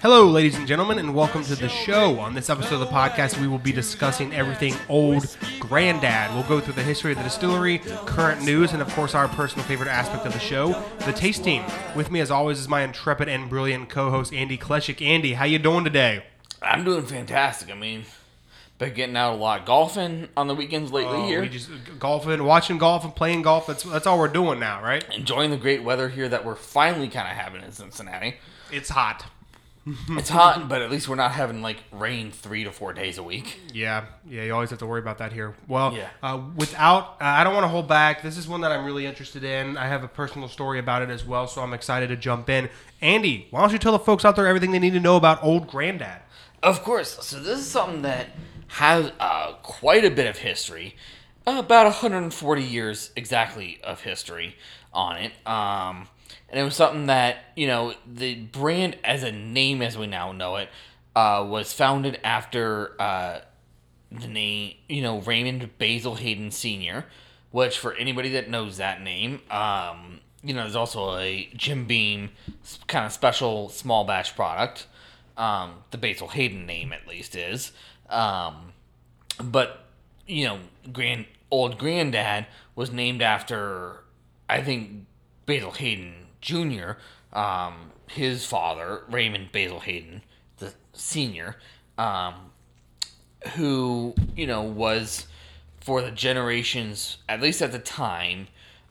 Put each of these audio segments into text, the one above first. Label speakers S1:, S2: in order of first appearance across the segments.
S1: Hello, ladies and gentlemen, and welcome to the show. On this episode of the podcast, we will be discussing everything old granddad. We'll go through the history of the distillery, current news, and of course, our personal favorite aspect of the show, the tasting. With me, as always, is my intrepid and brilliant co-host Andy Kleshik. Andy, how you doing today?
S2: I'm doing fantastic. I mean, been getting out a lot golfing on the weekends lately
S1: Oh,
S2: here.
S1: we just golfing, watching golf, and playing golf. That's that's all we're doing now, right?
S2: Enjoying the great weather here that we're finally kind of having in Cincinnati.
S1: It's hot.
S2: It's hot, but at least we're not having like rain three to four days a week.
S1: Yeah, yeah, you always have to worry about that here. Well,
S2: Yeah.
S1: uh, without, uh, I don't want to hold back. This is one that I'm really interested in. I have a personal story about it as well, so I'm excited to jump in. Andy, why don't you tell the folks out there everything they need to know about Old Granddad?
S2: Of course. So this is something that has uh, quite a bit of history, uh, about 140 years exactly of history on it. Um, and it was something that you know the brand as a name as we now know it uh, was founded after uh, the name you know Raymond Basil Hayden Sr., which for anybody that knows that name. Um, you know, there's also a Jim Beam kind of special small batch product um, the Basil Hayden name at least is. Um, but you know, grand old granddad was named after I think Basil Hayden Jr. Um, his father Raymond Basil Hayden the senior, um, who you know was for the generations at least at the time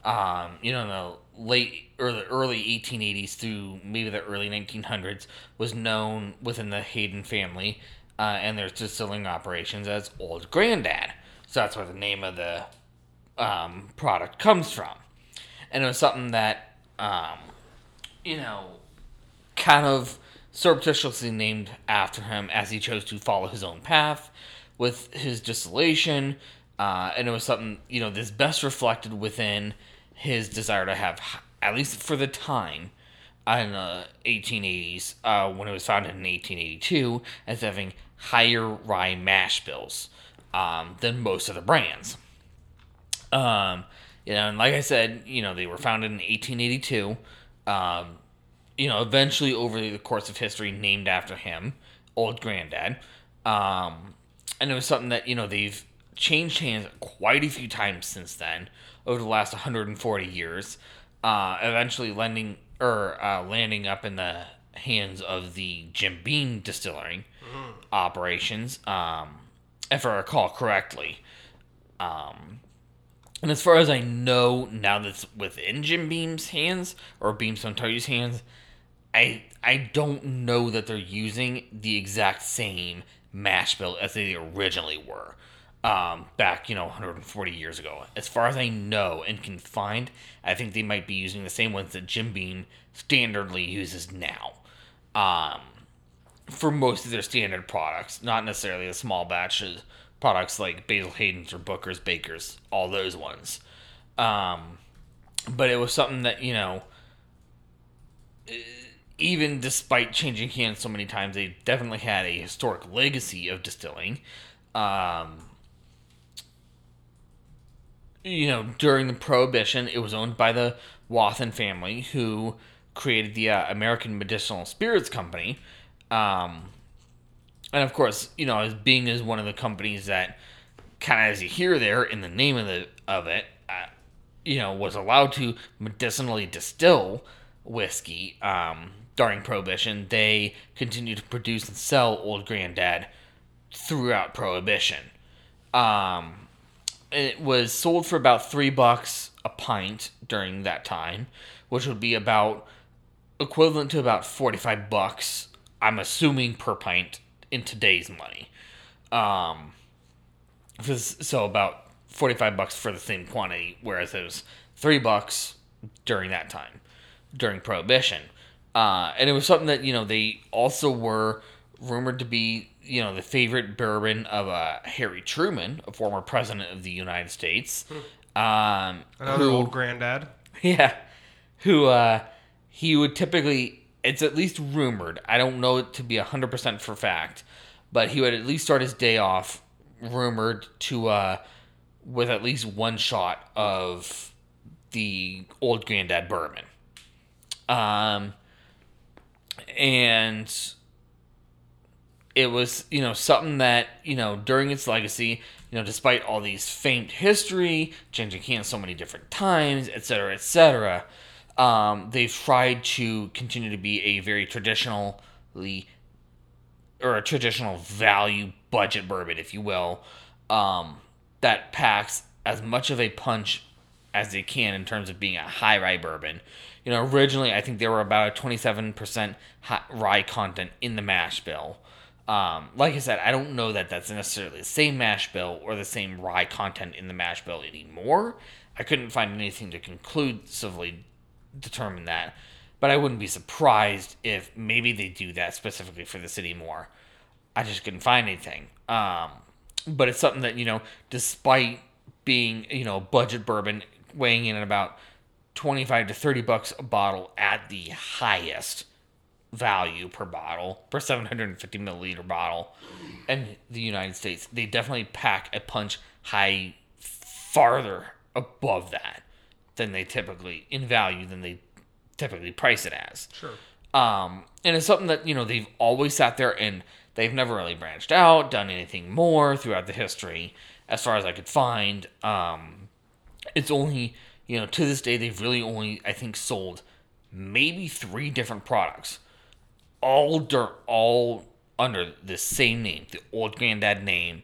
S2: um, you know, in the late or the early 1880s through maybe the early 1900s, was known within the Hayden family uh, and their distilling operations as Old Granddad. So that's where the name of the um, product comes from. And it was something that, um, you know, kind of surreptitiously named after him as he chose to follow his own path with his distillation. Uh, and it was something, you know, that's best reflected within his desire to have, at least for the time, in the 1880s, uh, when it was founded in 1882, as having higher rye mash bills um, than most of the brands. Um, you know, and like I said, you know, they were founded in 1882. Um, you know, eventually over the course of history, named after him, Old Granddad. Um, and it was something that you know they've changed hands quite a few times since then over the last 140 years. Uh, eventually, lending or uh, landing up in the hands of the Jim Beam distilling operations, um, if I recall correctly. Um, and as far as I know, now that's within Jim Beam's hands or Beam Toyo's hands, I I don't know that they're using the exact same mash bill as they originally were um, back, you know, 140 years ago. As far as I know and can find, I think they might be using the same ones that Jim Beam standardly uses now um, for most of their standard products, not necessarily the small batches products like Basil Hayden's or Booker's, Baker's, all those ones. Um, but it was something that, you know, even despite changing hands so many times, they definitely had a historic legacy of distilling. Um, you know, during the Prohibition, it was owned by the Wathen family, who created the uh, American Medicinal Spirits Company. Um, and of course, you know, as being as one of the companies that kind of as you hear there in the name of the of it, uh, you know, was allowed to medicinally distill whiskey um, during Prohibition. They continued to produce and sell Old Granddad throughout Prohibition. Um, it was sold for about three bucks a pint during that time, which would be about equivalent to about forty five bucks. I'm assuming per pint in today's money. Um, so about forty five bucks for the same quantity, whereas it was three bucks during that time, during Prohibition. Uh, and it was something that you know they also were rumored to be you know the favorite bourbon of uh, Harry Truman, a former president of the United States. Um,
S1: Another
S2: who-
S1: old granddad.
S2: yeah, who uh, he would typically. It's at least rumored. I don't know it to be hundred percent for fact, but he would at least start his day off rumored to uh, with at least one shot of the old granddad bourbon. Um, and it was you know something that you know during its legacy you know despite all these famed history changing hands so many different times etc etc um, they've tried to continue to be a very traditionally or a traditional value budget bourbon if you will um, that packs as much of a punch as they can in terms of being a high rye bourbon you know originally i think there were about a 27% high rye content in the mash bill um, like I said, I don't know that that's necessarily the same mash bill or the same rye content in the mash bill anymore. I couldn't find anything to conclusively determine that, but I wouldn't be surprised if maybe they do that specifically for the city more. I just couldn't find anything. Um, but it's something that you know, despite being you know budget bourbon weighing in at about twenty five to thirty bucks a bottle at the highest value per bottle per 750 milliliter bottle in the united states they definitely pack a punch high farther above that than they typically in value than they typically price it as
S1: Sure.
S2: um, and it's something that you know they've always sat there and they've never really branched out, done anything more throughout the history, as far as I could find. Um, it's only you know to this day they've really only I think sold maybe three different products, all dur- all under the same name, the old granddad name,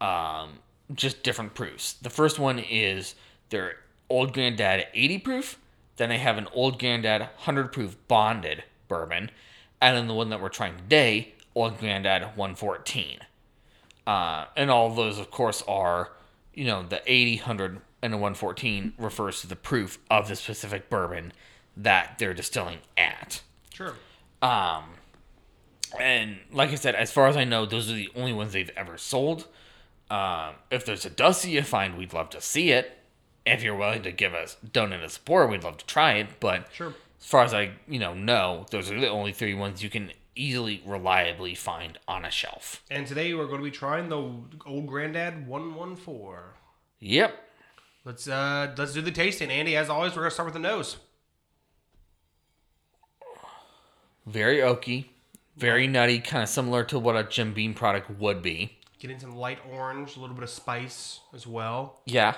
S2: um, just different proofs. The first one is their old granddad 80 proof. Then they have an old granddad 100 proof bonded bourbon. And then the one that we're trying today, old granddad 114. Uh, and all those, of course, are, you know, the 80, 100, and the 114 refers to the proof of the specific bourbon that they're distilling at.
S1: Sure.
S2: Um, and like I said, as far as I know, those are the only ones they've ever sold. Um, if there's a Dusty you find, we'd love to see it. If you're willing to give us donate a support, we'd love to try it. But
S1: Sure.
S2: as far as I you know know, those are the only three ones you can easily, reliably find on a shelf.
S1: And today we're going to be trying the old granddad 114.
S2: Yep.
S1: Let's uh let's do the tasting. Andy, as always, we're gonna start with the nose.
S2: Very oaky, very nutty, kind of similar to what a Jim Beam product would be.
S1: Getting some light orange, a little bit of spice as well.
S2: Yeah.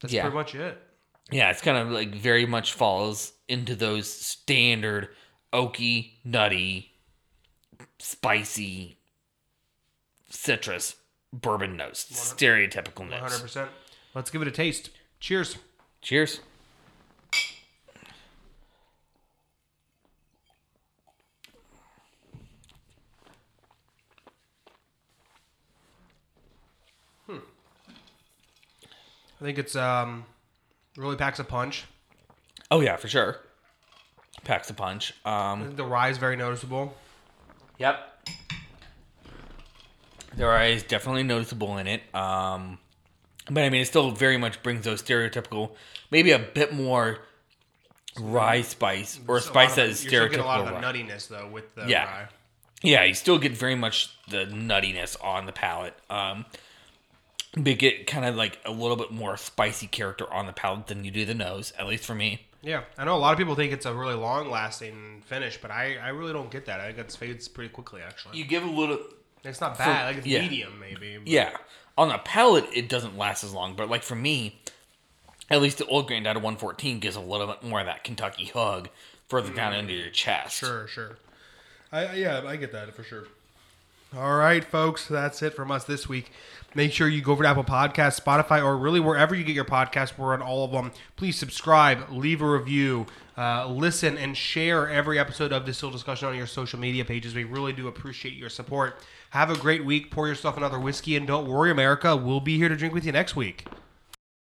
S1: That's
S2: Yeah.
S1: pretty much it.
S2: Yeah, it's kind of like very much falls into those standard oaky, nutty, spicy, citrus bourbon notes. Stereotypical notes.
S1: 100%. Let's give it a taste. Cheers.
S2: Cheers.
S1: I think it's um really packs a punch.
S2: Oh yeah, for sure. Packs a punch.
S1: I
S2: Um,
S1: think the rye is very noticeable.
S2: yep. The rye is definitely noticeable in it. Um, but I mean, it still very much brings those stereotypical, maybe a bit more rye spice or spice that is stereotypical.
S1: You're still getting a lot of the
S2: rye.
S1: nuttiness though with the
S2: Yeah.
S1: rye.
S2: Yeah, you still get very much the nuttiness on the palate. Um, but get kind of like a little bit more spicy character on the palate than you do the nose, at least for me.
S1: Yeah, I know a lot of people think it's a really long-lasting finish, but I, I really don't get that. I think it fades pretty quickly. Actually,
S2: You give a little,
S1: it's not bad. like it's
S2: yeah.
S1: medium, maybe. but-
S2: yeah, on the palate it doesn't last as long. But like for me, at least the old granddad 114 gives a little bit more of that Kentucky hug further down mm. into your chest.
S1: Sure, sure. I- yeah, I get that for sure. All right, folks, that's it from us this week. Make sure you go over to Apple Podcasts, Spotify, or really wherever you get your podcasts. We're on all of them. Please subscribe, leave a review, uh, listen, and share every episode of Distill Discussion on your social media pages. We really do appreciate your support. Have a great week. Pour yourself another whiskey, and don't worry, America. We'll be here to drink with you next week.